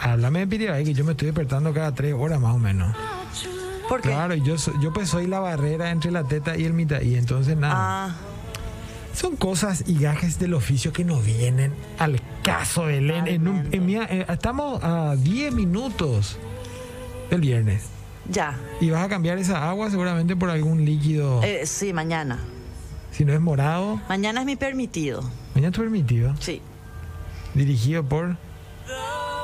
háblame de que yo me estoy despertando cada tres horas más o menos. ¿Por qué? Claro, y yo, yo pues soy la barrera entre la teta y el mitad. Y entonces nada. Ah, Son cosas y gajes del oficio que nos vienen al caso, Belén. En un- en mi- eh, estamos a 10 minutos del viernes. ya. Y vas a cambiar esa agua seguramente por algún líquido. Eh, sí, mañana. Si no es morado, Mañana es mi permitido. mañana está permitido. Sí. Dirigido por.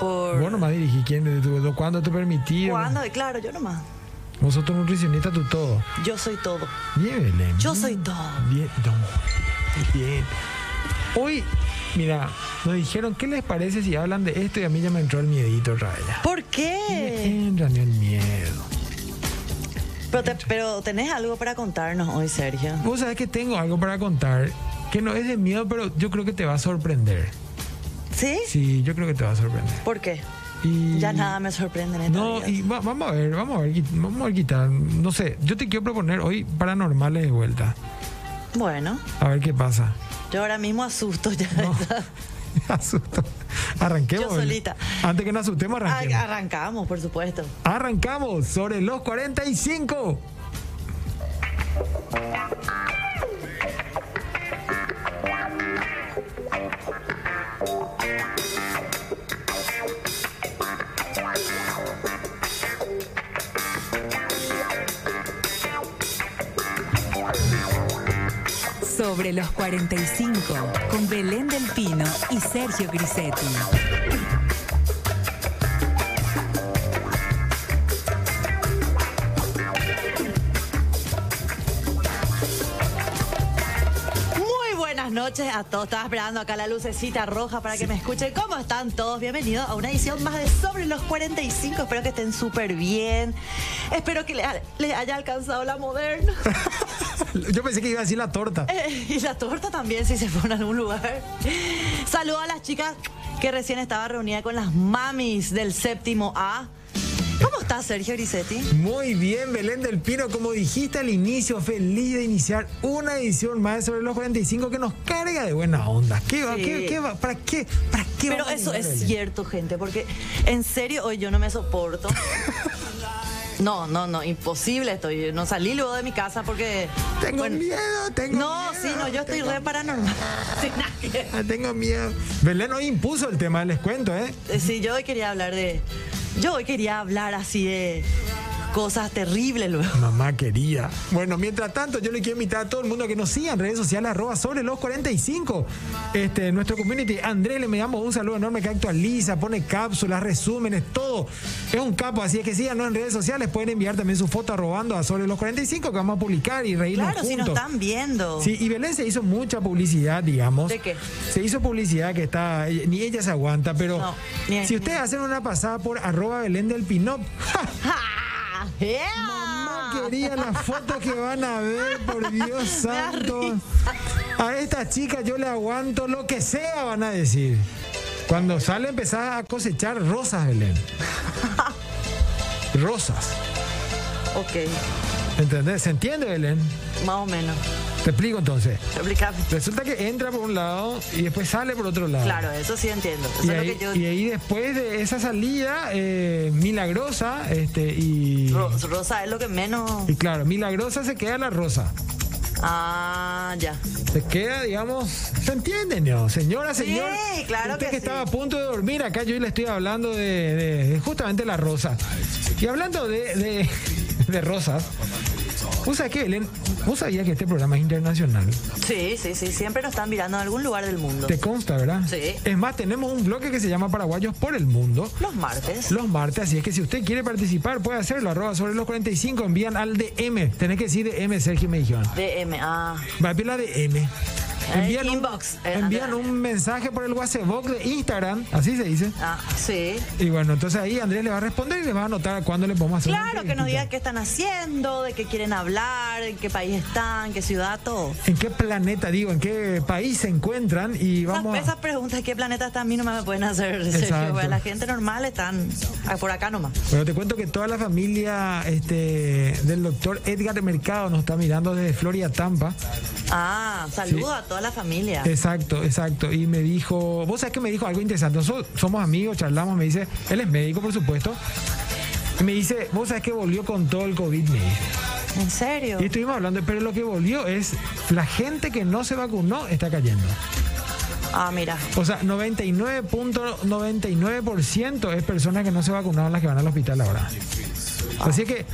Por... Vos nomás dirigí. ¿Quién? ¿Tú- ¿Cuándo te permitido? ¿Cuándo? Claro, yo nomás. Vosotros nutricionista, tú todo. Yo soy todo. Bien, Belén. Yo soy todo. Bien, no, bien. Hoy, mira, nos dijeron, ¿qué les parece si hablan de esto? Y a mí ya me entró el miedito otra vez. ya. ¿Por Me qué? entra el miedo. Pero, te- pero tenés algo para contarnos hoy, Sergio. Vos sabés que tengo algo para contar que no es de miedo, pero yo creo que te va a sorprender. ¿Sí? Sí, yo creo que te va a sorprender. ¿Por qué? Y Ya nada me sorprende en esta No, y va- vamos a ver, vamos a ver, vamos a ver quitar. No sé, yo te quiero proponer hoy paranormales de vuelta. Bueno, A ver qué pasa. yo ahora mismo asusto ya. No. Asusto. Arranquemos. Yo solita. Antes que nos asustemos, arranquemos. Arrancamos, por supuesto. Arrancamos sobre los 45. Sobre los 45, con Belén del Pino y Sergio Grisetti. Muy buenas noches a todos. Estaba esperando acá la lucecita roja para que me escuchen. ¿Cómo están todos? Bienvenidos a una edición más de Sobre los 45. Espero que estén súper bien. Espero que les, les haya alcanzado la moderna. Yo pensé que iba a decir la torta. Eh, y la torta también, si se fue a algún lugar. Saludo a las chicas que recién estaba reunida con las mamis del séptimo A. ¿Cómo estás, Sergio Grisetti? Muy bien, Belén del Pino, como dijiste al inicio, feliz de iniciar una edición más de sobre los 45 que nos carga de buena onda. ¿Qué va? Sí. ¿Qué, qué va? ¿Para qué? ¿Para qué Pero a eso es Belén? cierto, gente, porque en serio hoy yo no me soporto. No, no, no, imposible estoy. No salí luego de mi casa porque. Tengo bueno, miedo, tengo No, miedo, sí, no, yo estoy re paranormal. Ah, Tengo miedo. Belén hoy impuso el tema, les cuento, ¿eh? Eh, Sí, yo hoy quería hablar de. Yo hoy quería hablar así de cosas terribles luego. Mamá quería. Bueno, mientras tanto, yo le quiero invitar a todo el mundo a que nos siga en redes sociales, arroba sobre los 45. Este, nuestro community, Andrés, le enviamos un saludo enorme que actualiza, pone cápsulas, resúmenes, todo. Es un capo, así es que síganos en redes sociales. Pueden enviar también su foto arrobando a sobre los 45 que vamos a publicar y reírnos Claro, si nos juntos. están viendo. Sí, y Belén se hizo mucha publicidad, digamos. ¿De qué? Se hizo publicidad que está, ni ella se aguanta, pero No, ni- si ustedes hacen una pasada por arroba Belén del Pinop, ¡ja! Mamá quería la foto que van a ver, por Dios santo. A esta chica yo le aguanto lo que sea, van a decir. Cuando sale empezás a cosechar rosas, Belén. Rosas. Ok, ¿Entendés? ¿Se entiende, Belén? más o menos. Te explico entonces. Explícame. Resulta que entra por un lado y después sale por otro lado. Claro, eso sí entiendo. Eso Y es lo ahí, que yo. y ahí después de esa salida eh, milagrosa, este, y, Ro- Rosa es lo que menos. y claro, milagrosa se queda la rosa. Ah, ya. Se queda, digamos, ¿se entiende, no? Señora, Sí, señor. claro usted que que, sí. estaba a punto de dormir, acá yo le estoy hablando de, de- de justamente la rosa. Y hablando de, de rosas, ¿vos sabés qué, Belén? ¿Vos sabías que este programa es internacional? Sí, sí, sí. Siempre nos están mirando en algún lugar del mundo. Te consta, ¿verdad? Sí. Es más, tenemos un bloque que se llama Paraguayos por el Mundo. Los martes. Los martes, así es que si usted quiere participar, puede hacerlo. Arroba sobre los 45, envían al DM. Tenés que decir DM, Sergio me dijeron. DM. Ah. Va a pedir la DM. Eh, Envían, inbox. Eh, envían un mensaje por el WhatsApp de Instagram, así se dice. Ah, sí. Y bueno, entonces ahí Andrés le va a responder y le va a anotar cuándo le podemos hacer. Claro, que nos digan qué están haciendo, de qué quieren hablar, en qué país están, qué ciudad, todo. ¿En qué planeta, digo, en qué país se encuentran? Y Esas, vamos a... esas preguntas, ¿qué planeta están? A mí no me pueden hacer, Sergio. La gente normal están por acá nomás. Bueno, te cuento que toda la familia este, del doctor Edgar Mercado nos está mirando desde Florida, Tampa. Ah, saludo a toda toda la familia. Exacto, exacto. Y me dijo, vos sabés que me dijo algo interesante. Nosotros somos amigos, charlamos, me dice, él es médico, por supuesto. Y me dice, vos sabés que volvió con todo el COVID, me dice. ¿En serio? Y estuvimos hablando, pero lo que volvió es la gente que no se vacunó está cayendo. Ah, mira. O sea, 99.99% es personas que no se vacunaron las que van al hospital ahora. Así que,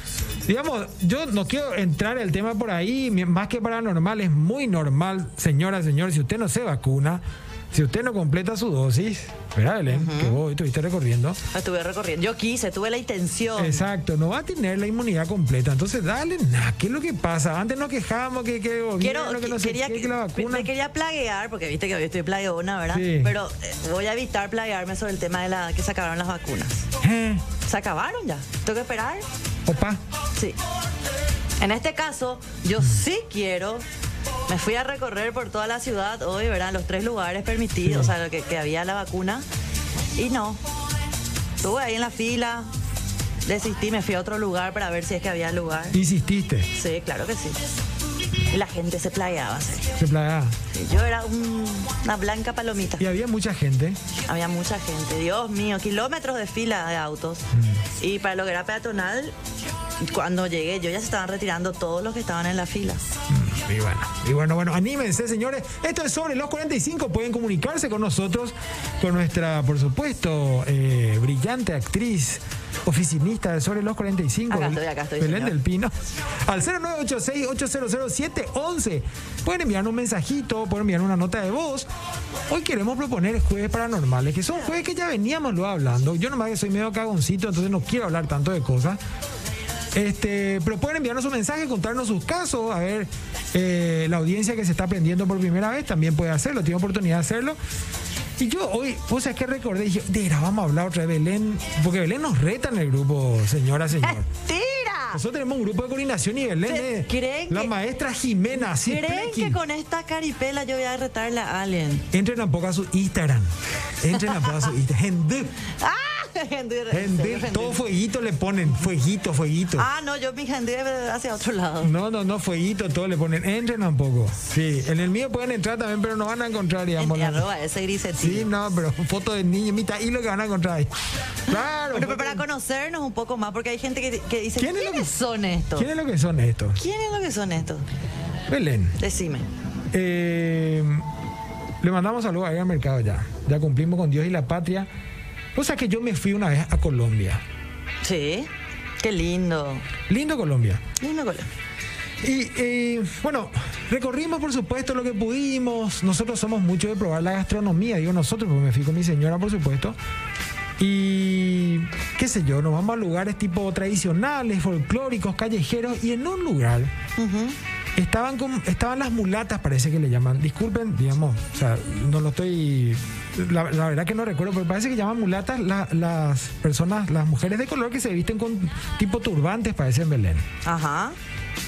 digamos, yo no quiero entrar el tema por ahí, más que paranormal, es muy normal, señora, señor, si usted no se vacuna, si usted no completa su dosis, ¿verdad, Belén? Que vos estuviste recorriendo. Estuve recorriendo. Yo quise, tuve la intención. Exacto, no va a tener la inmunidad completa. Entonces, dale, nada, ¿qué es lo que pasa? Antes nos quejábamos que, que, Quiero, que no quería, que la vacuna. Me quería plaguear, porque viste que hoy estoy plagueona, ¿verdad? Sí. Pero eh, voy a evitar plaguearme sobre el tema de la que se acabaron las vacunas. Eh, ¿Se acabaron ya? ¿Tengo que esperar? opa, Sí. En este caso, yo sí quiero. Me fui a recorrer por toda la ciudad hoy, ¿verdad? Los tres lugares permitidos, o sea, que, que había la vacuna. Y no. Estuve ahí en la fila, desistí, me fui a otro lugar para ver si es que había lugar. insististe, Sí, claro que sí. Y la gente se playaba. sí. se plagaba. Sí, Yo era un- una blanca palomita. Y había mucha gente. Había mucha gente, Dios mío, kilómetros de fila de autos. Mm. Y para lo que era peatonal, cuando llegué yo ya se estaban retirando todos los que estaban en la fila. Y bueno, y bueno, bueno, anímense, señores. Esto es sobre los 45. Pueden comunicarse con nosotros, con nuestra, por supuesto, eh, brillante actriz oficinista de sobre los 45. Acá estoy, acá estoy, Belén señor. del Pino. Al 0986-800-711. Pueden enviar un mensajito, pueden enviar una nota de voz. Hoy queremos proponer jueves paranormales, que son jueves que ya veníamos lo hablando. Yo nomás que soy medio cagoncito, entonces no quiero hablar tanto de cosas. Este, pero pueden enviarnos un mensaje, contarnos sus casos, a ver, eh, la audiencia que se está aprendiendo por primera vez también puede hacerlo, tiene oportunidad de hacerlo. Y yo hoy, o sea, que recordé, dije, veras, vamos a hablar otra vez, Belén, porque Belén nos reta en el grupo, señora, señor. ¡Tira! Nosotros tenemos un grupo de coordinación y Belén ¿Se- es creen la que- maestra Jimena, así ¿Creen que con esta caripela yo voy a retarle a alguien? Entren un poco a su Instagram. Entren un poco a su Instagram. ¡Ah! Serio, gente. todo fueguito le ponen, fueguito, fueguito. Ah, no, yo mi gente hacia otro lado. No, no, no, fueguito, todo le ponen. Entren un poco. Sí, en el mío pueden entrar también, pero no van a encontrar, digamos. En arroba ese grisetito. Sí, no, pero foto de niño, mitad y lo que van a encontrar ahí. Claro. Bueno, pero foto para conocernos un poco más, porque hay gente que, que dice, ¿Quién es lo ¿quiénes que- son estos? ¿Quién es lo que son estos? ¿Quién es lo que son estos? Belén. Decime. eh, le mandamos saludos ahí al mercado ya. Ya cumplimos con Dios y la patria. O sea que yo me fui una vez a Colombia. Sí. Qué lindo. Lindo Colombia. Lindo Colombia. Y eh, bueno, recorrimos por supuesto lo que pudimos. Nosotros somos mucho de probar la gastronomía, digo nosotros, porque me fui con mi señora, por supuesto. Y qué sé yo, nos vamos a lugares tipo tradicionales, folclóricos, callejeros, y en un lugar estaban, con- estaban las mulatas, parece que le llaman. Disculpen, digamos, o sea, no lo estoy. La, la verdad que no recuerdo, pero parece que llaman mulatas la- las personas, las mujeres de color que se visten con tipo turbantes, parece en Belén. Ajá.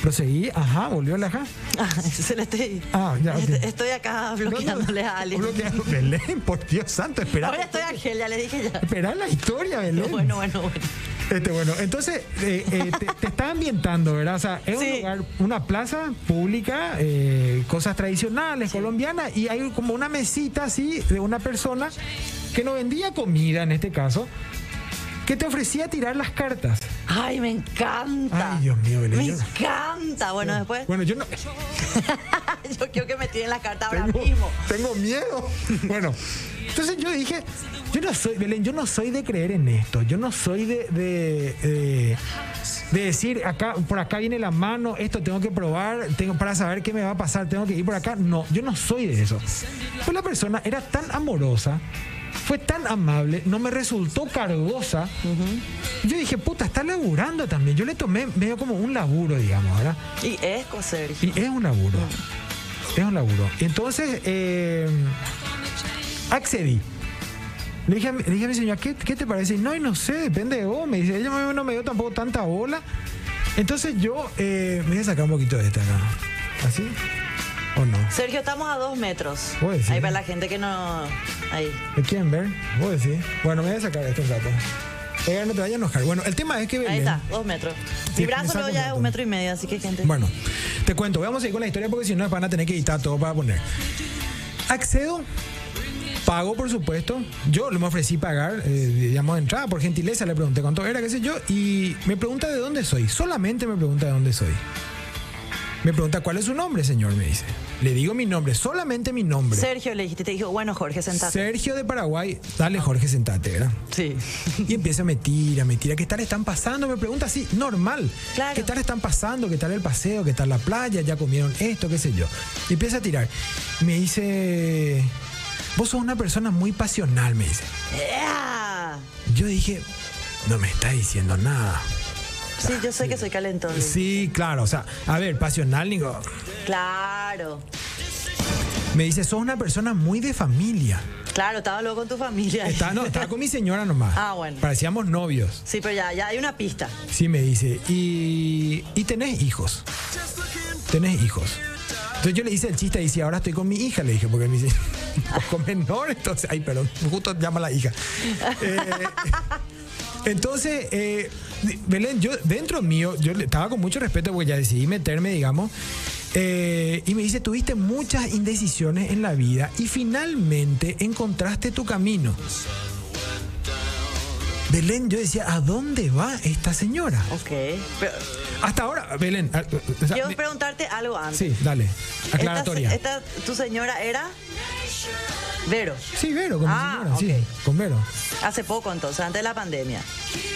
Proseguí, ajá, volvió la ajá. Ah, se le estoy, Ah, ya, Estoy acá bloqueándole a alguien. Bloqueando. Belén, por Dios santo, espera. Ahora estoy Ángel, ya le dije ya. Espera la historia, Belén. Bueno, bueno, bueno. Este, bueno, entonces eh, eh, te, te está ambientando, ¿verdad? O sea, es un lugar, una plaza pública, eh, cosas tradicionales colombianas, y hay como una mesita así de una persona que no vendía comida en este caso, que te ofrecía tirar las cartas. Ay, me encanta. Ay, Dios mío, Belén. Me encanta. Bueno, después Bueno, yo no. yo quiero que me tiren la carta ahora mismo. tengo miedo. Bueno, entonces yo dije, yo no soy, Belén, yo no soy de creer en esto. Yo no soy de, de, de- de decir, acá, por acá viene la mano, esto tengo que probar, tengo para saber qué me va a pasar, tengo que ir por acá. No, yo no soy de eso. Pues la persona era tan amorosa, fue tan amable, no me resultó cargosa. Yo dije, puta, está laburando también. Yo le tomé medio como un laburo, digamos, ¿verdad? Y es Sergio. Y es un laburo. Es un laburo. Entonces, eh, accedí. Le dije, a le dije a mi señora, ¿qué, qué te parece? No, y no sé, depende de vos. Me dice, ella no me- dio tampoco tanta bola. Entonces yo eh, me voy a sacar un poquito de esta acá. ¿Así? ¿O no? Sergio, estamos a dos metros. Decís. Ahí para la gente que no. Ahí. ¿Me quieren ver? ¿Vos decís? Bueno, me voy a sacar esto un rato. Oiga, no te vayas a enojar. Bueno, el tema es que Ahí Belén- está, dos metros. Sí, Mi brazo luego ya es un metro y medio, así que gente. Bueno, Te cuento, vamos a ir con la historia porque si no van a tener que editar todo para poner. Accedo, pago por supuesto. Yo le me ofrecí pagar, eh, digamos, de entrada por gentileza, le pregunté cuánto era, qué sé yo, y me pregunta de dónde soy. Solamente me pregunta de dónde soy. Me pregunta cuál es su nombre, señor, me dice. Le digo mi nombre, solamente mi nombre. Sergio le dijiste, te dijo, bueno, Jorge, sentate. Sergio de Paraguay, dale Jorge, sentate, ¿verdad? Sí. Y empieza a me tira, me tira. ¿Qué tal están pasando? Me pregunta así, normal. Claro. ¿Qué tal están pasando? ¿Qué tal el paseo? ¿Qué tal la playa? ¿Ya comieron esto? ¿Qué sé yo? Y empieza a tirar. Me dice, vos sos una persona muy pasional, me dice. ¡Ea! Yo dije, no me está diciendo nada. Sí, yo sé que soy calentón. Sí, claro, o sea, a ver, pasional, digo, Claro. me dice, sos una persona muy de familia. Claro, estaba luego con tu familia. Estaba, no, estaba con mi señora nomás. Ah, bueno. Parecíamos novios. Sí, pero ya, ya hay una pista. Sí, me dice, y, y tenés hijos. Tenés hijos. Entonces yo le hice el chiste y dice, ahora estoy con mi hija, le dije, porque me dice, un poco menor, entonces, ay, perdón, justo llama a la hija. Eh, entonces, eh, Belén, yo dentro mío, yo estaba con mucho respeto porque ya decidí meterme, digamos, eh, y me dice, tuviste muchas indecisiones en la vida y finalmente encontraste tu camino. Belén, yo decía, ¿a dónde va esta señora? Ok. Pero Hasta ahora, Belén. ah, o sea, quiero me- preguntarte algo antes. sí, dale. Aclaratoria. Esta, esta- ¿Tu señora era? Vero. Sí, Vero, con Ah, mi señora, sí, con Vero. Hace poco entonces, antes de la pandemia.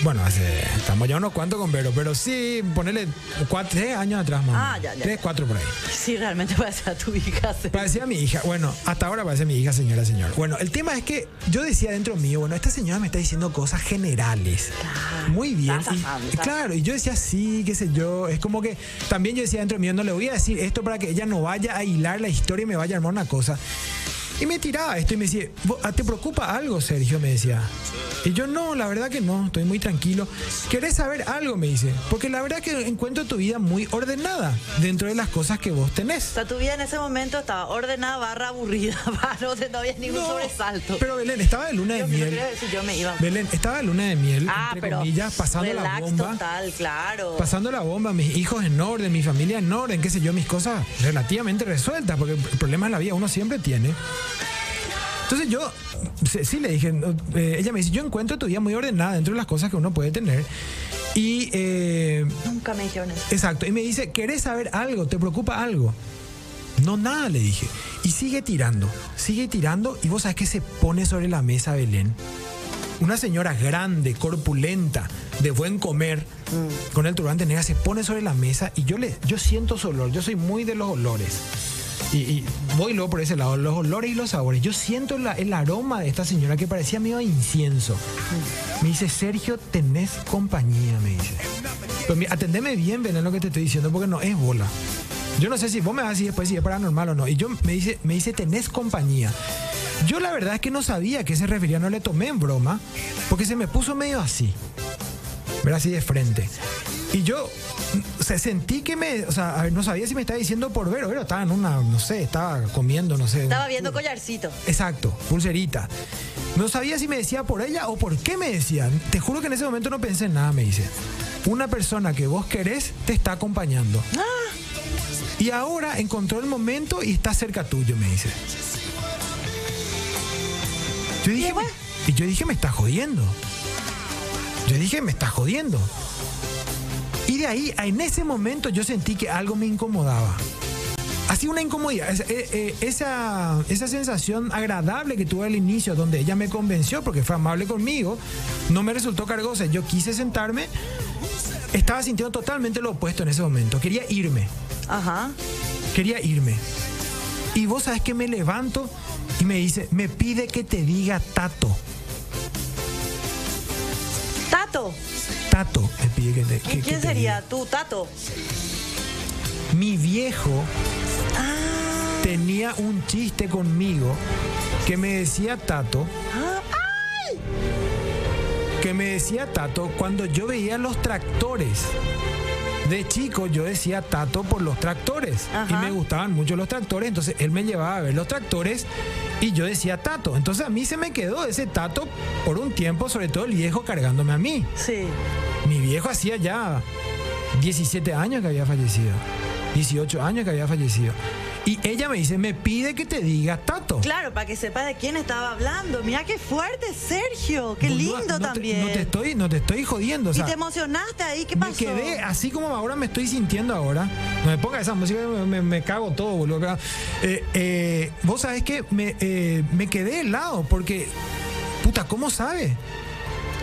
Bueno, hace, estamos ya unos cuantos con Vero, pero sí, ponerle cuatro, tres años atrás más. Ah, ya, ya, Tres, ya. cuatro por ahí. Sí, realmente parece a tu hija. sí. Parecía mi hija. Bueno, hasta ahora parece mi hija, señora, señor. Bueno, el tema es que yo decía dentro mío, bueno, esta señora me está diciendo cosas generales. Muy bien. Y- claro, y yo decía sí, qué sé yo. Es como que también yo decía dentro mío, no le voy a decir esto para que ella no vaya a hilar la historia y me vaya a armar una cosa. Y me tiraba esto y me decía, "¿Vos- ah, ¿te preocupa algo, Sergio? Me decía. Y yo, no, la verdad que no, estoy muy tranquilo. ¿Querés saber algo? Me dice. Porque la verdad que encuentro tu vida muy ordenada dentro de las cosas que vos tenés. O sea, tu vida en ese momento estaba ordenada barra aburrida, barra, no, no había ningún No, sobresalto. Pero Belén, estaba de luna de Dios miel. decir, yo me iba. Belén, estaba de luna de miel, Ah, entre pero comillas, pasando la bomba. total, claro. Pasando la bomba, mis hijos en orden, mi familia en orden, qué sé yo, mis cosas relativamente resueltas, porque el problema en la vida uno siempre tiene. Entonces yo, sí, le dije, eh, ella me dice, yo encuentro tu vida muy ordenada dentro de las cosas que uno puede tener. Y, eh, Nunca me dijeron eso. exacto, y me dice, ¿querés saber algo? ¿Te preocupa algo? No, nada, le dije. Y sigue tirando, sigue tirando, y vos sabés que se pone sobre la mesa Belén. Una señora grande, corpulenta, de buen comer, con el turbante negra, se pone sobre la mesa y yo, le, yo siento su olor. Yo soy muy de los olores. Y, voy luego por ese lado, los olores y los sabores. Yo siento el aroma de esta señora que parecía medio a incienso. Me dice, Sergio, tenés compañía, me dice. Pero mi- atendeme bien, Belén, lo que te estoy diciendo, porque no es bola. Yo no sé si vos me vas a decir después si es paranormal o no. Y yo me dice, me dice, tenés compañía. Yo la verdad es que no sabía a qué se refería, no le tomé en broma, porque se me puso medio así. ¿verdad? Así de frente. Y yo o sea, sentí que me, o sea, a ver, no sabía si me estaba diciendo por ver, pero estaba en una, no sé, estaba comiendo, no sé. Estaba viendo collarcito. Exacto, pulserita. No sabía si me decía por ella o por qué me decían. Te juro que en ese momento no pensé en nada, me dice. Una persona que vos querés te está acompañando. Y ahora encontró el momento y está cerca tuyo, me dice. Yo dije, después? y yo dije, me está jodiendo. Yo dije, me está jodiendo. De ahí, en ese momento, yo sentí que algo me incomodaba. Así una incomodidad. Esa, eh, eh, esa, esa sensación agradable que tuve al inicio, donde ella me convenció porque fue amable conmigo, no me resultó cargosa. Yo quise sentarme, estaba sintiendo totalmente lo opuesto en ese momento. Quería irme, Ajá. quería irme. Y vos sabes que me levanto y me dice, me pide que te diga. Tato. Tato me pide que te que- ¿Y que quién te sería? ¿Tú, Tato? Mi viejo Ah. tenía un chiste conmigo que me decía Tato. Que me decía Tato cuando yo veía los tractores. De chico yo decía Tato por los tractores. Ajá. Y me gustaban mucho los tractores. Entonces él me llevaba a ver los tractores y yo decía Tato. Entonces a mí se me quedó ese Tato por un tiempo, sobre todo el viejo cargándome a mí. Sí. Mi viejo hacía ya 17 años que había fallecido. 18 años que había fallecido. Y ella me dice, me pide que te diga Tato. Claro, para que sepa de quién estaba hablando. Mira qué fuerte, Sergio. Qué lindo no también. no te estoy, no te estoy jodiendo. o y te emocionaste ahí, ¿qué me pasó? quedé así como ahora me estoy sintiendo ahora. No me ponga esa música, me, me- me cago todo, boludo. Eh, eh, Vos sabés que me, eh, me quedé helado porque, puta, ¿cómo sabe?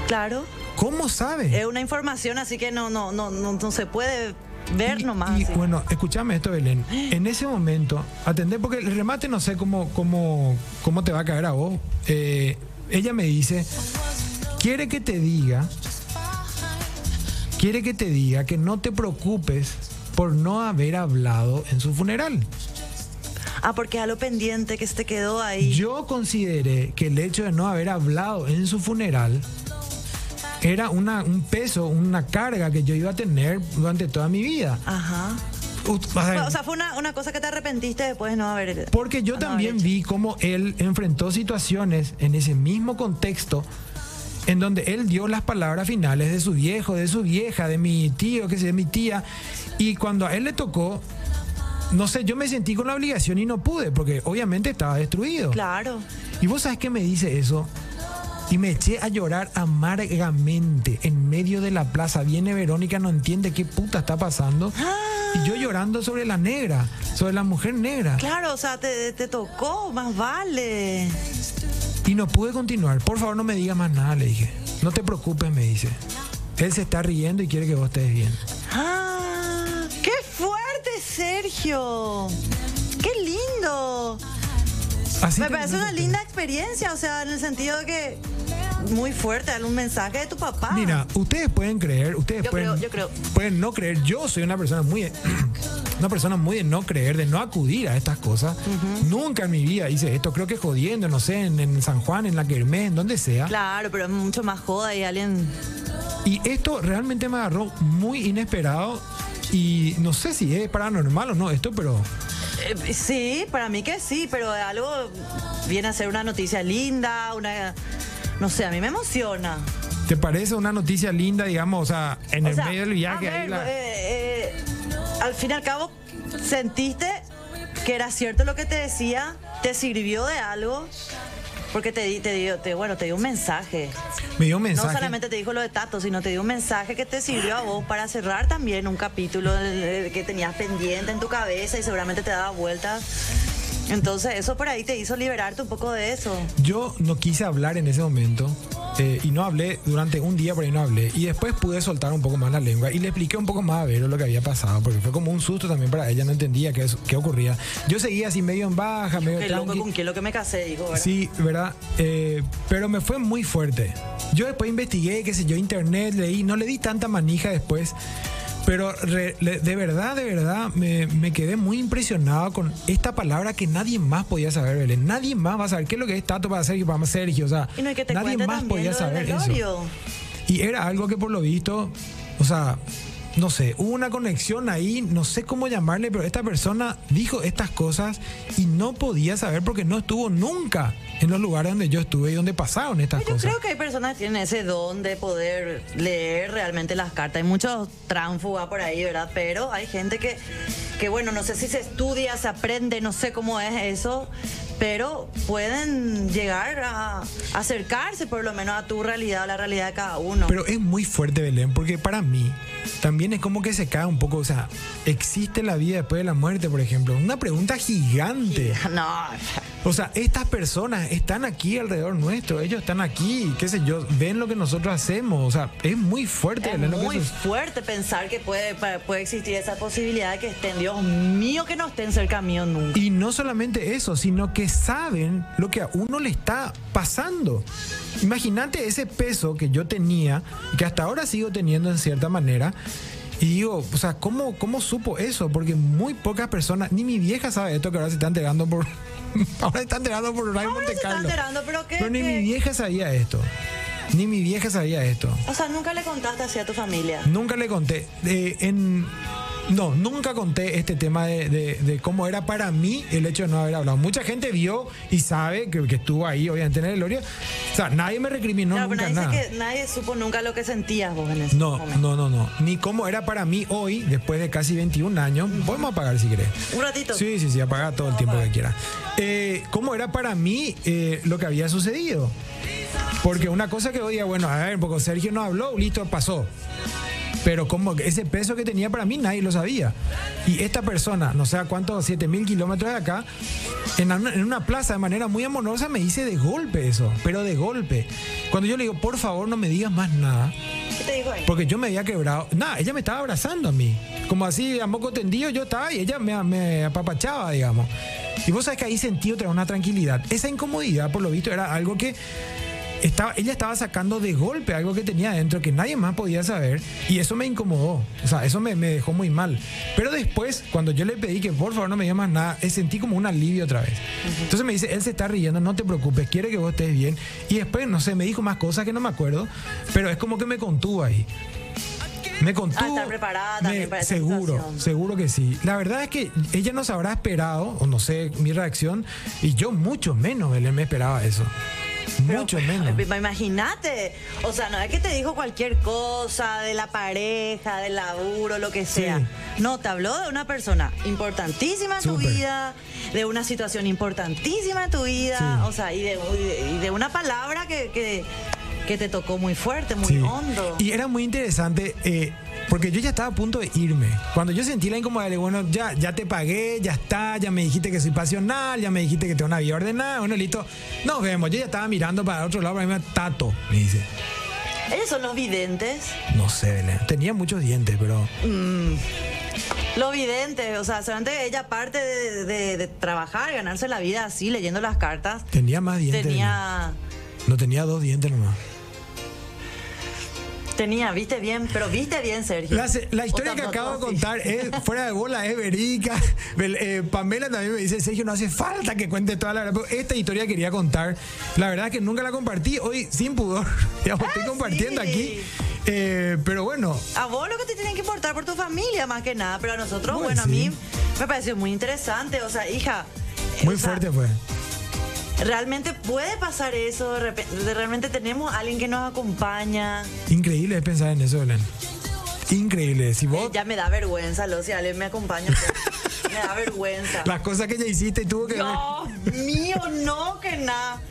Claro. ¿Cómo sabe? Es una información así que no, no, no, no, no se puede ver Y- nomás. Y bueno, escúchame esto, Belén. En ese momento, atendé, porque el remate no sé cómo, cómo, cómo te va a caer a vos. Eh, ella me dice, quiere que te diga, quiere que te diga que no te preocupes por no haber hablado en su funeral. Ah, porque es algo pendiente que se te quedó ahí. Yo consideré que el hecho de no haber hablado en su funeral era una, un peso, una carga que yo iba a tener durante toda mi vida. Ajá. O sea, fue una, una cosa que te arrepentiste después de no haber. Porque yo no también vi cómo él enfrentó situaciones en ese mismo contexto en donde él dio las palabras finales de su viejo, de su vieja, de mi tío, que sé, de mi tía. Y cuando a él le tocó, no sé, yo me sentí con la obligación y no pude, porque obviamente estaba destruido. Claro. Y vos sabes qué me dice eso. Y me eché a llorar amargamente en medio de la plaza. Viene Verónica, no entiende qué puta está pasando. Y yo llorando sobre la negra, sobre la mujer negra. Claro, o sea, te, te tocó, más vale. Y no pude continuar. Por favor, no me digas más nada, le dije. No te preocupes, me dice. Él se está riendo y quiere que vos estés bien. Ah, qué fuerte, Sergio. Qué lindo. Así Me parece una linda experiencia, o sea, en el sentido de que muy fuerte, darle un mensaje de tu papá. Mira, ustedes pueden creer, ustedes Yo pueden, creo, yo creo. pueden no creer. Yo soy una persona muy de, una persona muy de no creer, de no acudir a estas cosas. Nunca en mi vida hice esto. Creo que jodiendo, no sé, en, en San Juan, en la Kermés, en donde sea. Claro, pero es mucho más joda y alguien. Y esto realmente me agarró muy inesperado. Y no sé si es paranormal o no esto, pero Eh, sí, para mí que sí, pero algo viene a ser una noticia linda, una. No sé, a mí me emociona. ¿te parece una noticia linda, digamos? O sea, en O el sea, medio del viaje a ahí ver, la- eh, eh, al fin y al cabo, sentiste que era cierto lo que te decía, te sirvió de algo, porque te, di- te dio, te, bueno, te dio un mensaje. me dio un mensaje. No solamente te dijo lo de Tato, sino te dio un mensaje que te sirvió a vos para cerrar también un capítulo eh, que tenías pendiente en tu cabeza y seguramente te daba vueltas. Entonces eso por ahí te hizo liberarte un poco de eso. Yo no quise hablar en ese momento eh, y no hablé durante un día, por ahí no hablé. Y después pude soltar un poco más la lengua y le expliqué un poco más a Vero lo que había pasado, porque fue como un susto también para ella, no entendía qué, qué ocurría. Yo seguía así medio en baja, medio Qué loco con quién lo que me casé, dijo, ¿verdad? Sí, ¿verdad? Eh, pero me fue muy fuerte. Yo después investigué, qué sé yo, internet, leí, no le di tanta manija después. Pero re- de verdad, de verdad, me, me quedé muy impresionado con esta palabra que nadie más podía saber, Belén. Nadie más va a saber qué es lo que es Tato para Sergio, para Sergio. O sea, Y no hay que te nadie más podía saber eso. Y era algo que por lo visto, o sea, no sé, hubo una conexión ahí, no sé cómo llamarle, pero esta persona dijo estas cosas y no podía saber porque no estuvo nunca en los lugares donde yo estuve y donde pasaron estas Yo cosas. creo que hay personas que tienen ese don de poder leer realmente las cartas. Hay muchos tránfugas por ahí, ¿verdad? Pero hay gente que, que, bueno, no sé si se estudia, se aprende, no sé cómo es eso, pero pueden llegar a acercarse por lo menos a tu realidad, a la realidad de cada uno. Pero es muy fuerte, Belén, porque para mí también es como que se cae un poco, o sea, ¿existe la vida después de la muerte, por ejemplo? Una pregunta gigante. no, O sea, estas personas están aquí alrededor nuestro, ellos están aquí, qué sé yo, ven lo que nosotros hacemos, o sea, es muy fuerte. es muy fuerte pensar que puede, puede existir esa posibilidad de que estén, Dios mío, que no estén cerca mío nunca. Y no solamente eso, sino que saben lo que a uno le está pasando. Imagínate ese peso que yo tenía, que hasta ahora sigo teniendo en cierta manera. Y digo, o sea, ¿cómo, ¿cómo supo eso? Porque muy pocas personas, ni mi vieja sabe esto que ahora se está enterando por. ahora se está enterando por se Monte está Carlo. enterando, pero ¿qué? Pero ni qué? mi vieja sabía esto. Ni mi vieja sabía esto. O sea, nunca le contaste así a tu familia. Nunca le conté. Eh, en, No, nunca conté este tema de, de- de cómo era para mí el hecho de no haber hablado. Mucha gente vio y sabe que, que estuvo ahí, obviamente, en el Gloria. O sea, nadie me recriminó Claro, pero nunca nadie, nada. dice que nadie supo nunca lo que sentías vos en ese No, momento. no, no, no. Ni cómo era para mí hoy, después de casi 21 años. Podemos apagar si querés. Un ratito. Sí, sí, sí, apaga todo el tiempo que quieras. Eh, ¿Cómo era para mí eh, lo que había sucedido? Porque una cosa que oía, bueno, a ver, porque Sergio no habló, listo, pasó. Pero como ese peso que tenía para mí nadie lo sabía. Y esta persona, no sé a cuántos, 7 mil kilómetros de acá, en una, en una plaza de manera muy amorosa me dice de golpe eso, pero de golpe. Cuando yo le digo, por favor no me digas más nada, ¿Qué te dijo él? porque yo me había quebrado. Nada, ella me estaba abrazando a mí. Como así, a moco tendido yo estaba y ella me, me apapachaba, digamos. Y vos sabes que ahí sentí otra una tranquilidad. Esa incomodidad, por lo visto, era algo que estaba, ella estaba sacando de golpe algo que tenía dentro que nadie más podía saber. Y eso me incomodó. O sea, eso me, me dejó muy mal. Pero después, cuando yo le pedí que por favor no me diga más nada, eh, sentí como un alivio otra vez. Entonces me dice, él se está riendo, no te preocupes, quiere que vos estés bien. Y después, no sé, me dijo más cosas que no me acuerdo, pero es como que me contuvo ahí. Me contuvo. Ah, estar preparada también me- para esa seguro, situación. seguro que sí. La verdad es que ella nos habrá esperado, o no sé, mi reacción, y yo mucho menos, Belén, me esperaba eso. Pero, mucho menos. eh, Imagínate, o sea, no es que te dijo cualquier cosa de la pareja, del laburo, lo que sea. No, te habló de una persona importantísima en tu vida, de una situación importantísima en tu vida, Sí. o sea, y de, y de- y de una palabra que, que, que te tocó muy fuerte, muy Sí. hondo. Y era muy interesante eh, porque yo ya estaba a punto de irme. Cuando yo sentí la incomodidad, le bueno, ya, ya te pagué, ya está, ya me dijiste que soy pasional, ya me dijiste que tengo una vida ordenada, bueno, listo. Nos vemos. Yo ya estaba mirando para otro lado, para mí, Tato, me dice. Ellos son los videntes. No sé, Belén. Tenía muchos dientes, pero. Los videntes, o sea, solamente ella aparte de, de- de trabajar, ganarse la vida así, leyendo las cartas, Tenía más dientes. tenía, No tenía dos dientes nomás. Tenía, viste bien, pero viste bien, Sergio. La, historia que acabo de contar es fuera de bola, es verídica. Eh, Pamela también me dice, Sergio, no hace falta que cuente toda la verdad. Pero esta historia quería contar. La verdad es que nunca la compartí. Hoy, sin pudor, digamos, estoy Ah, compartiendo sí. aquí. Eh, pero bueno, A vos lo que te tienen que importar por tu familia, más que nada, pero a nosotros, bueno, a mí me pareció muy interesante, o sea, hija. muy o sea, fuerte fue. Realmente puede pasar eso, de repente, de- realmente tenemos a alguien que nos acompaña. Increíble pensar en eso, Belén. Increíble. Si vos, Ya me da vergüenza, lo si alguien me acompaña, pues, me da vergüenza. las cosas que ya hiciste y tuvo que ver. Dios mío, no, que nada.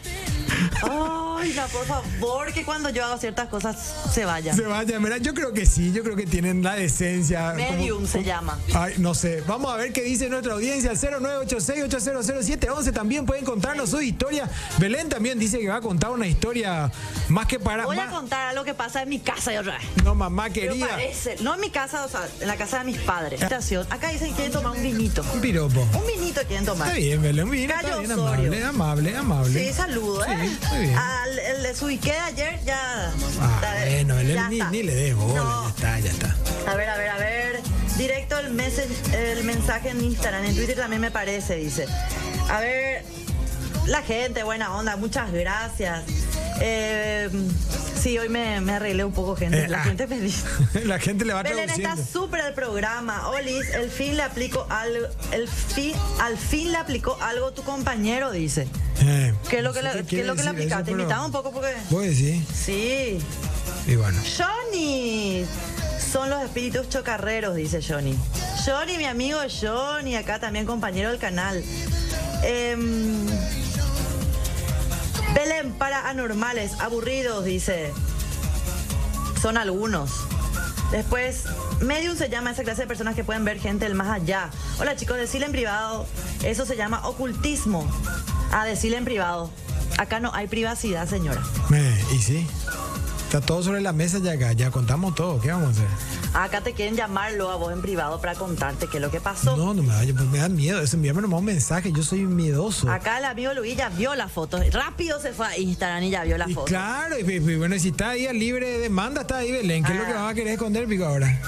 Ay, no, por favor, que cuando yo hago ciertas cosas se vayan. Se vaya, mira, yo creo que sí, yo creo que tienen la decencia. como- Medium se llama. Ay, no sé. Vamos a ver qué dice nuestra audiencia. 0986-8000711. También pueden contarnos su historia. Belén también dice que va a contar una historia más que para. Voy a contar algo que pasa en mi casa otra vez. No, mamá querida. parece, no en mi casa, o sea, en la casa de mis padres. Estación. Acá dicen que quieren tomar un vinito. Un piropo. Un vinito quieren tomar. Está bien, Belén. Está bien, Osorio. amable, amable, amable. Sí, saludo, ¿eh? Sí, muy bien. Al el de su Ikea ayer ya. Ah, está- bueno, Belén, ya ni, está. ni le. No. Ya está, ya está. A ver, a ver, a ver. Directo el, message- el mensaje en Instagram, en Twitter también me parece, dice. A ver, la gente, buena onda, muchas gracias. Eh, sí, hoy me, me arreglé un poco, gente. Eh, la ah. gente me dice. La gente le va Belén está súper el programa. Olis, el fin le aplicó algo. El fin, al fin le aplicó algo tu compañero, dice. Eh, ¿Qué es lo que le, qué es lo que le aplicaste? Te invitaba un poco porque. Vos decís. Sí. Y bueno. Johnny. Son los espíritus chocarreros, dice Johnny. Johnny, mi amigo Johnny, acá también compañero del canal. Em, Belén para anormales, aburridos, dice. Son algunos. Después, medium se llama esa clase de personas que pueden ver gente del más allá. Hola chicos, decirle en privado. Eso se llama ocultismo. A decirle en privado. Acá no hay privacidad, señora. Eh, y sí. Está todo sobre la mesa ya acá. Ya contamos todo. ¿Qué vamos a hacer? Acá te quieren llamarlo a vos en privado para contarte qué es lo que pasó. No, no me vaya, pues me da miedo. Eso envíame nomás un mensaje. Yo soy miedoso. Acá el amigo Luis ya vio la foto. Rápido se fue a Instagram y ya vio la Y foto. claro, y, y- bueno, si está ahí a libre de demanda, está ahí Belén. ¿Qué es lo que Ah. van a querer esconder, pico, ahora?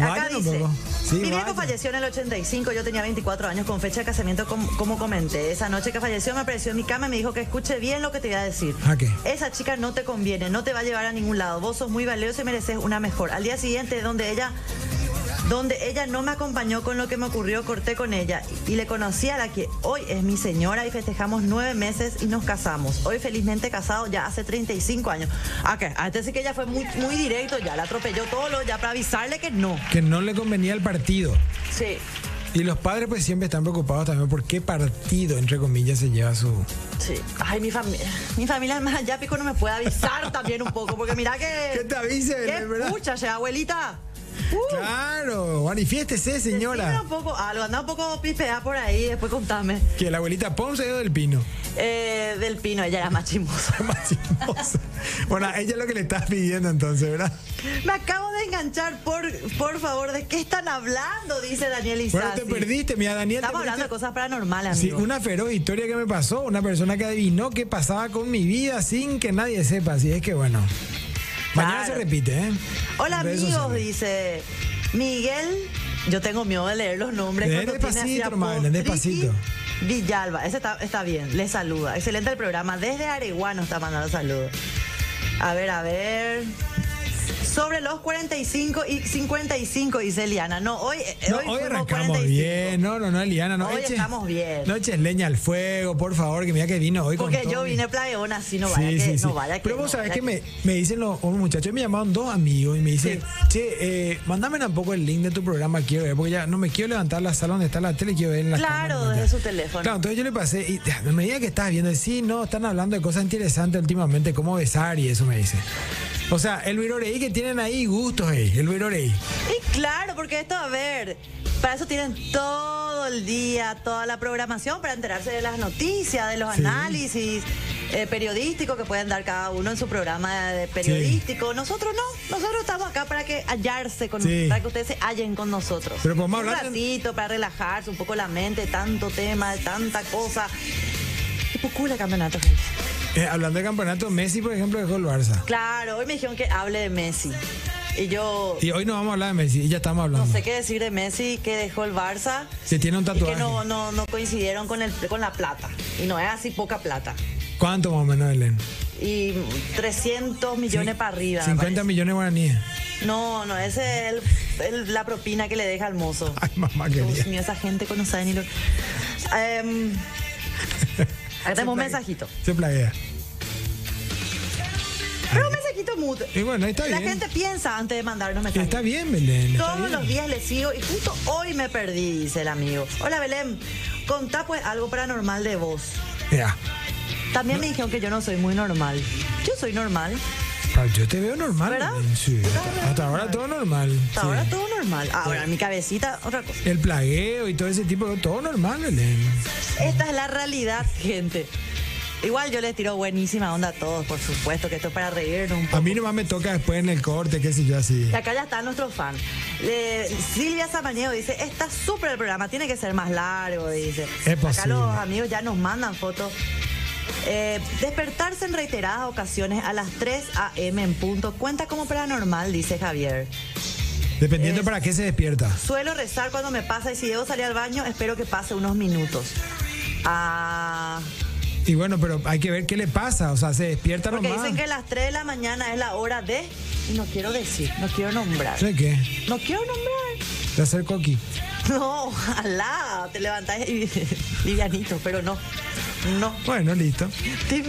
Acá dice. Sí, mi viejo falleció en el 85, yo tenía 24 años con fecha de casamiento com- como comenté. Esa noche que falleció me apareció en mi cama y me dijo que escuche bien lo que te voy a decir. ¿A qué? Esa chica no te conviene, no te va a llevar a ningún lado. Vos sos muy valioso y mereces una mejor. Al día siguiente, donde ella donde ella no me acompañó con lo que me ocurrió, corté con ella y le conocí a la que hoy es mi señora y festejamos nueve meses y nos casamos. Hoy felizmente casado ya hace 35 años. ¿A qué? A este sí que ella fue muy, muy directo, ya la atropelló todo lo ya para avisarle que no. Que no le convenía el partido. Sí. Y los padres pues siempre están preocupados también por qué partido, entre comillas, se lleva su... Sí. Ay, mi familia, mi familia más allá pico no me puede avisar también un poco, porque mira que... Que te avise, ¿Qué ¿verdad? che, abuelita? Uh, Claro, manifiéstese, señora. un poco, algo, anda un poco pispea por ahí, después contame. Que la abuelita Ponce o del Pino. Eh, del Pino, ella era más chismosa. Más chismosa. bueno, ella es lo que le estás pidiendo entonces, ¿verdad? Me acabo de enganchar, por, por favor, ¿de qué están hablando? Dice Daniel Bueno, Isasi. te perdiste, mira, Daniel. Estamos hablando de cosas paranormales, Sí, amigo. una feroz historia que me pasó, una persona que adivinó qué pasaba con mi vida sin que nadie sepa, así es que bueno. Mañana se repite, ¿eh? Hola amigos, sociales. dice Miguel. Yo tengo miedo de leer los nombres. Lee despacito, hermano, despacito. Villalba, ese está, está bien, le saluda. Excelente el programa. Desde Areguano está mandando saludos. A ver, a ver. Sobre los 45 y 55, dice Eliana. No, hoy, eh, No, hoy, hoy arrancamos 45. bien. No, no, no, Eliana, no. Hoy eche- estamos bien. No eches leña al fuego, por favor, que mira que vino hoy Porque con yo vine playeona, así no vaya Sí, que, sí, sí. no vaya que. Pero vos no sabés que me, me dicen los, los muchachos, me llamaron dos amigos y me dicen, che, eh, mándame un poco el link de tu programa, quiero ver, porque ya no me quiero levantar la sala donde está la tele, quiero ver en la Claro, desde su teléfono. Claro, entonces yo le pasé, y a medida que estás viendo, sí, no, están hablando de cosas interesantes últimamente, cómo besar y eso me dice. O sea, el viroreí que tienen ahí, gustos, eh, el viroreí. Y claro, porque esto, a ver, para eso tienen todo el día, toda la programación, para enterarse de las noticias, de los Sí. análisis eh, periodísticos que pueden dar cada uno en su programa de periodístico. Nosotros no, nosotros estamos acá para que hallarse con Sí. para que ustedes se hallen con nosotros. Pero podemos un hablar ratito para relajarse un poco la mente, tanto tema, tanta cosa. Qué pucula campeonato, gente. Eh, hablando de campeonato, Messi, por ejemplo, dejó el Barça. Claro, hoy me dijeron que hable de Messi. Y yo Y hoy no vamos a hablar de Messi, y ya estamos hablando. no sé qué decir de Messi que dejó el Barça. Si tiene un Y tatuaje. que no, no, no coincidieron con, el, con la plata. Y no es así poca plata. ¿Cuánto más o menos, Belén? Y 300 millones para arriba. me 50 parece. millones guaraníes. No, no, ese es el- el- la propina que le deja al mozo. Ay, mamá Dios querida. mío, esa gente que no sabe ni lo. Em, acá tenemos un mensajito. Se plaguea. Pero un mensajito mutuo. Y bueno, ahí está La bien. gente piensa antes de mandarnos mensajes. Está bien, Belén. Todos bien. los días le sigo y justo hoy me perdí, dice el amigo. Hola Belén, contá pues algo paranormal de vos. Mira, También me dijeron que yo no soy muy normal. Yo soy normal. Yo te veo normal. ¿Verdad? Sí. Hasta ahora todo normal. Hasta sí. ahora todo normal. Ahora mi cabecita, otra cosa. El plagueo y todo ese tipo todo normal, Belén. Esta es la realidad, gente. Igual yo les tiro buenísima onda a todos, por supuesto, que esto es para reírnos un poco. A mí nomás me toca después en el corte, qué sé yo, así. Y acá ya está nuestro fan. Silvia Samaniego dice, está súper el programa, tiene que ser más largo, dice. Es acá posible. los amigos ya nos mandan fotos. Eh, despertarse en reiteradas ocasiones a las 3 a.m. en punto cuenta como paranormal, dice Javier. Dependiendo para qué se despierta. Suelo rezar cuando me pasa y si debo salir al baño, espero que pase unos minutos. Ah, Y bueno, pero hay que ver qué le pasa. O sea, se despierta porque nomás. dicen que las 3 de la mañana es la hora de... Y no quiero decir, no quiero nombrar. ¿Sé qué? No quiero nombrar. De hacer coqui. No, ojalá te levantás y livianito, pero no. No. Bueno, listo. Tim,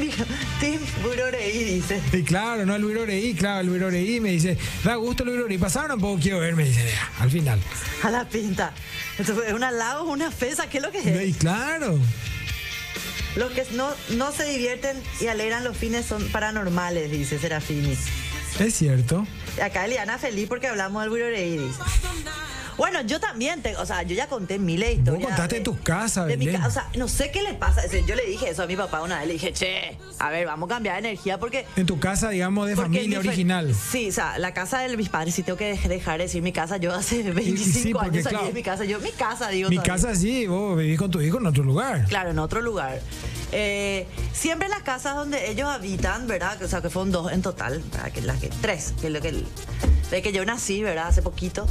Tim Buroreí dice. Y claro, no el viroreí, claro, el viroreí me dice, da gusto el viroreí. Pasaron un poco, quiero ver, me dice, al final. A la pinta. Esto es un halago, una fesa, ¿qué es lo que es? Y claro. Los que no, no se divierten y alegran los fines son paranormales, dice Serafini. Es cierto. Acá Eliana feliz porque hablamos del Buroreí, dice. Bueno, yo también, te- o sea, yo ya conté miles de Vos historias. contaste de- tus casas, de mi ca- O sea, no sé qué le pasa. O sea, Yo le dije eso a mi papá una vez. Le dije, che, a ver, vamos a cambiar de energía porque En tu casa, digamos, de familia en original. Sí, o sea, la casa de mis padres, si tengo que dej- dejar de decir mi casa, yo hace 25 sí, porque, años salí claro, de mi casa. Yo, mi casa, digo. Mi todavía. casa sí, vos vivís con tu hijo en otro lugar. Claro, en otro lugar. Eh, siempre las casas donde ellos habitan, ¿verdad? O sea, que fueron dos en total, ¿verdad? Que las que tres, que es lo que de que yo nací, ¿verdad? Hace poquito.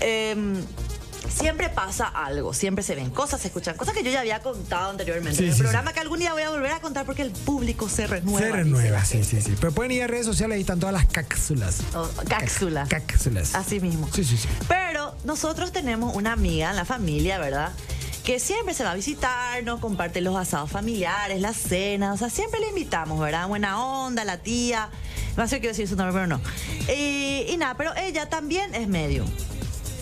Eh, siempre pasa algo, siempre se ven cosas, se escuchan cosas que yo ya había contado anteriormente. Sí, en el sí, programa que algún día voy a volver a contar porque el público se renueva. Se renueva, sí, sí, sí. Pero pueden ir a redes sociales, ahí están todas las cápsulas. Oh, cápsula. Cápsulas. Así mismo. Sí, sí, sí. Pero nosotros tenemos una amiga en la familia, ¿verdad? Que siempre se va a visitarnos, comparte los asados familiares, las cenas, o sea, siempre le invitamos, ¿verdad? Buena onda, la tía. No sé qué decir su nombre, pero no. Y, y nada, pero ella también es medium.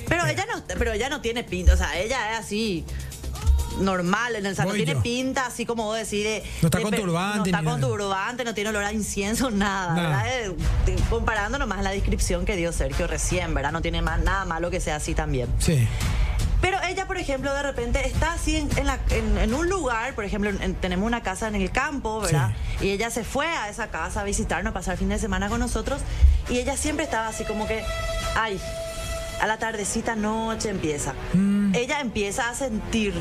Pero ella no, pero ella no tiene pinta, o sea, ella es así normal, en el salón tiene yo. pinta así como vos decís de No está de con turbante no está con turbante, no tiene olor a incienso, nada, Nada. ¿verdad? Eh, comparando nomás la descripción que dio Sergio recién, ¿verdad? No tiene más nada malo que sea así también. Sí. Pero ella, por ejemplo, de repente está así en, en la- en- en un lugar, por ejemplo, en- tenemos una casa en el campo, ¿verdad? Y ella se fue a esa casa a visitarnos, a pasar fin de semana con nosotros, y ella siempre estaba así como que, ay, a la tardecita noche empieza. Ella empieza a sentir.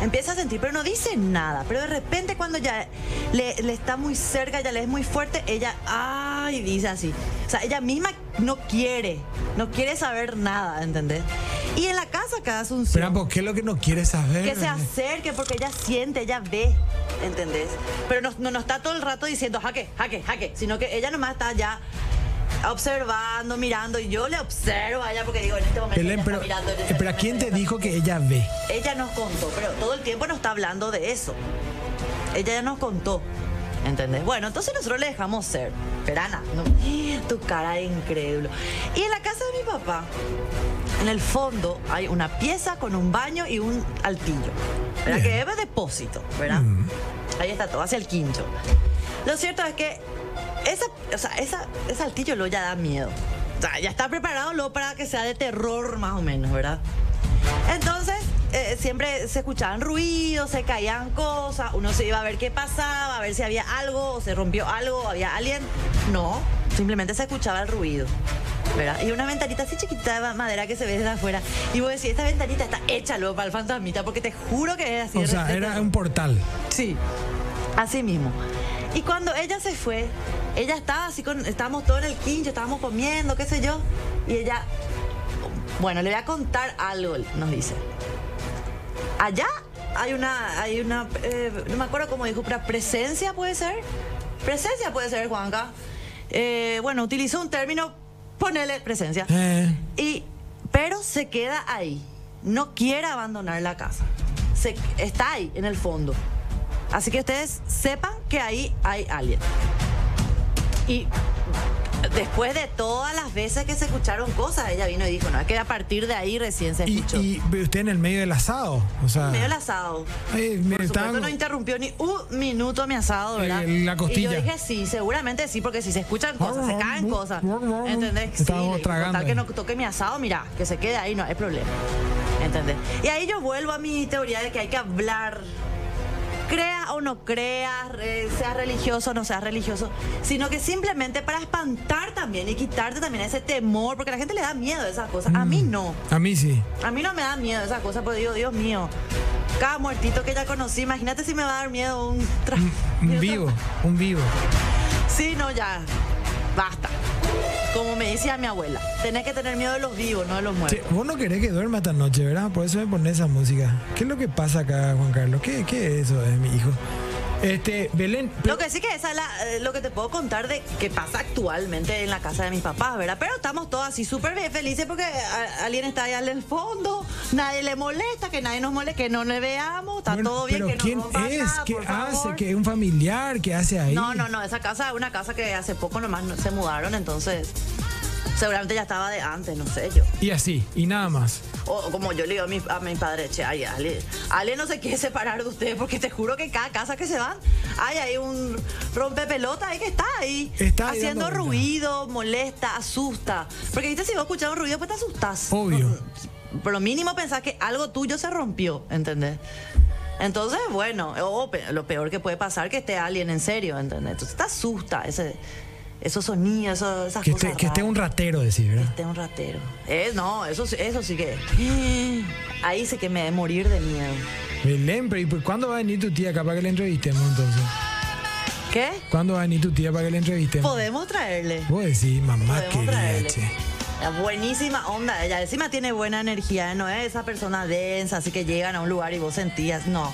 Empieza a sentir, pero no dice nada. Pero de repente cuando ya le, le está muy cerca, ya le es muy fuerte, ella, ay, dice así. O sea, ella misma no quiere, no quiere saber nada, ¿entendés? Y en la casa cada Asunción Pero, ¿por qué es lo que no quieres saber? que se acerque porque ella siente, ella ve, ¿entendés? Pero no, no, no está todo el rato diciendo jaque, jaque, jaque, sino que ella nomás está ya observando, mirando, y yo le observo a ella porque digo, en este momento Belén, ella pero, está mirando. en ese eh, pero ¿a momento quién te dijo que ella ve? Ella nos contó, pero todo el tiempo no está hablando de eso. Ella ya nos contó. ¿Entendés? Bueno, entonces nosotros le dejamos ser. Pero Ana, no, tu cara de incrédulo. Y en la casa de mi papá, en el fondo hay una pieza con un baño y un altillo. ¿Verdad? Bien. Que es depósito, ¿verdad? Ahí está todo, hacia el quincho. Lo cierto es que esa, o sea, esa, ese altillo lo ya da miedo. O sea, ya está preparado lo para que sea de terror más o menos, ¿verdad? Entonces, eh, siempre se escuchaban ruidos, se caían cosas, uno se iba a ver qué pasaba, a ver si había algo, o se rompió algo, o había alguien. No, simplemente se escuchaba el ruido. ¿verdad? Y una ventanita así chiquita de madera que se ve desde afuera. Y vos decís, esta ventanita está hecha luego para el fantasmita, porque te juro que es así. O sea, era un portal. Sí, así mismo. Y cuando ella se fue, ella estaba así con, estábamos todos en el quincho, estábamos comiendo, qué sé yo, y ella, bueno, le voy a contar algo, nos dice. Allá hay una, hay una, eh, no me acuerdo cómo dijo, pero presencia puede ser, presencia puede ser, Juanca. Eh, bueno, utilizó un término, ponele presencia. Eh, Y, pero se queda ahí. No quiere abandonar la casa. Se, está ahí, en el fondo. Así que ustedes sepan que ahí hay alguien. Y después de todas las veces que se escucharon cosas, ella vino y dijo, no, es que a partir de ahí recién se y, escuchó. y usted en el medio del asado. O sea, medio el asado. Ay, me Por supuesto no interrumpió ni un minuto mi asado, ¿verdad? Eh, la costilla. Y yo dije sí, seguramente sí, porque si se escuchan cosas, se caen cosas. ¿Entendés? Sí, Estábamos le digo, tragando con tal que no toque mi asado, mira, que se quede ahí, no hay problema. ¿Entendés? Y ahí yo vuelvo a mi teoría de que hay que hablar. Creas o no creas, eh, seas religioso o no seas religioso, sino que simplemente para espantar también y quitarte también ese temor, porque a la gente le da miedo a esas cosas. A mí Mm. no. A mí sí. A mí no me da miedo esas cosas, porque digo, Dios mío, cada muertito que ya conocí, imagínate si me va a dar miedo un... tra- Un vivo, un vivo. Sí, no, ya, basta. Como me decía mi abuela, tenés que tener miedo de los vivos, no de los muertos. Che, vos no querés que duerma esta noche, ¿verdad? Por eso me pones esa música. ¿Qué es lo que pasa acá, Juan Carlos? ¿Qué, qué es eso de mi hijo? Este, Belén. pero- Lo que sí que esa es la- eh, lo que te puedo contar de que pasa actualmente en la casa de mis papás, ¿verdad? Pero estamos todos así súper bien felices porque a- alguien está allá en el fondo, nadie le molesta, que nadie nos moleste, que no le veamos, está bueno, todo bien, pero que ¿quién rompa es? nada, ¿Qué hace? favor. ¿Qué un familiar? ¿Qué hace ahí? No, no, no, esa casa es una casa que hace poco nomás no- se mudaron, entonces seguramente ya estaba de antes, no sé yo. Y así, y nada más. O como yo le digo a mi, a mi padre, che, ay, Ale, Ale no se quiere separar de ustedes porque te juro que cada casa que se van, hay ahí un rompepelota ahí que está ahí, Está ahí haciendo ruido, molesta, asusta. Porque viste, si vos escuchás un ruido, pues te asustás. Obvio. No, por lo mínimo pensás que algo tuyo se rompió, ¿entendés? Entonces, bueno, o pe- lo peor que puede pasar que esté alguien en serio, ¿entendés? Entonces te asusta ese, esos sonidos, eso- esas Que cosas. esté, que esté un ratero, decir, ¿verdad? Este es un ratero. Eh, no, eso, sí- eso sí que. Ahí sí que me de morir de miedo. Belén, pero ¿y por cuándo va a venir tu tía acá para que le entrevistemos entonces? ¿Qué? ¿Cuándo va a venir tu tía para que le entrevistemos? Podemos traerle. Vos decís, mamá querida, che. La buenísima onda. Ella encima tiene buena energía. No es esa persona densa, así que llegan a un lugar y vos sentías. No.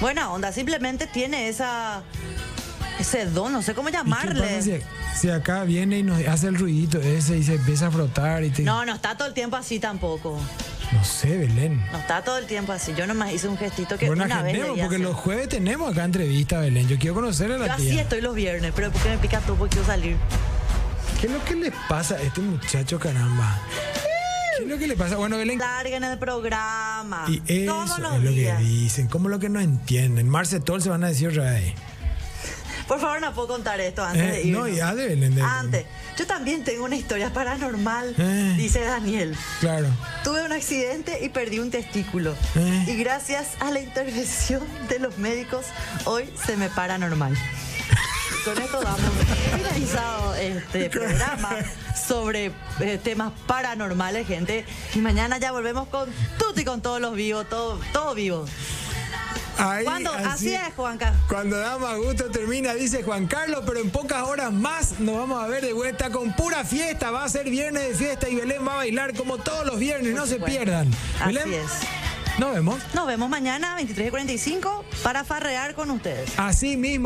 Buena onda. Simplemente tiene esa. Ese don, no sé cómo ¿Y qué llamarle. si, si acá viene y nos hace el ruidito ese y se empieza a frotar y te... No, no está todo el tiempo así tampoco. No sé, Belén. No está todo el tiempo así. Yo nomás hice un gestito que Bueno, una vez porque hacer. los jueves tenemos acá entrevista, Belén. Yo quiero conocer a Yo la así tía. estoy los viernes, pero porque me pica todo porque quiero salir. ¿Qué es lo que le pasa a este muchacho, caramba? ¿Qué es lo que le pasa? Bueno, Belén. Larguen el programa. Y eso todos los es lo que dicen. ¿Cómo lo que no entienden? Marce Tol se van a decir vez. Por favor, no puedo contar esto antes Eh, de irnos. no, ya de Antes. Yo también tengo una historia paranormal, Eh. dice Daniel. Claro. Tuve un accidente y perdí un testículo. Eh. Y gracias a la intervención de los médicos, hoy se me para normal. Con esto damos finalizado este programa sobre eh, temas paranormales, gente. Y mañana ya volvemos con Tuti, con todos los vivos, todo, todo vivo. Ahí, ¿Cuándo? Así es, Juanca. Cuando da más gusto termina, dice Juan Carlos, pero en pocas horas más nos vamos a ver de vuelta con pura fiesta. Va a ser viernes de fiesta y Belén va a bailar como todos los viernes, no se pierdan. Así Belén, es. nos vemos. Nos vemos mañana, 23 y 45, para farrear con ustedes. Así mismo.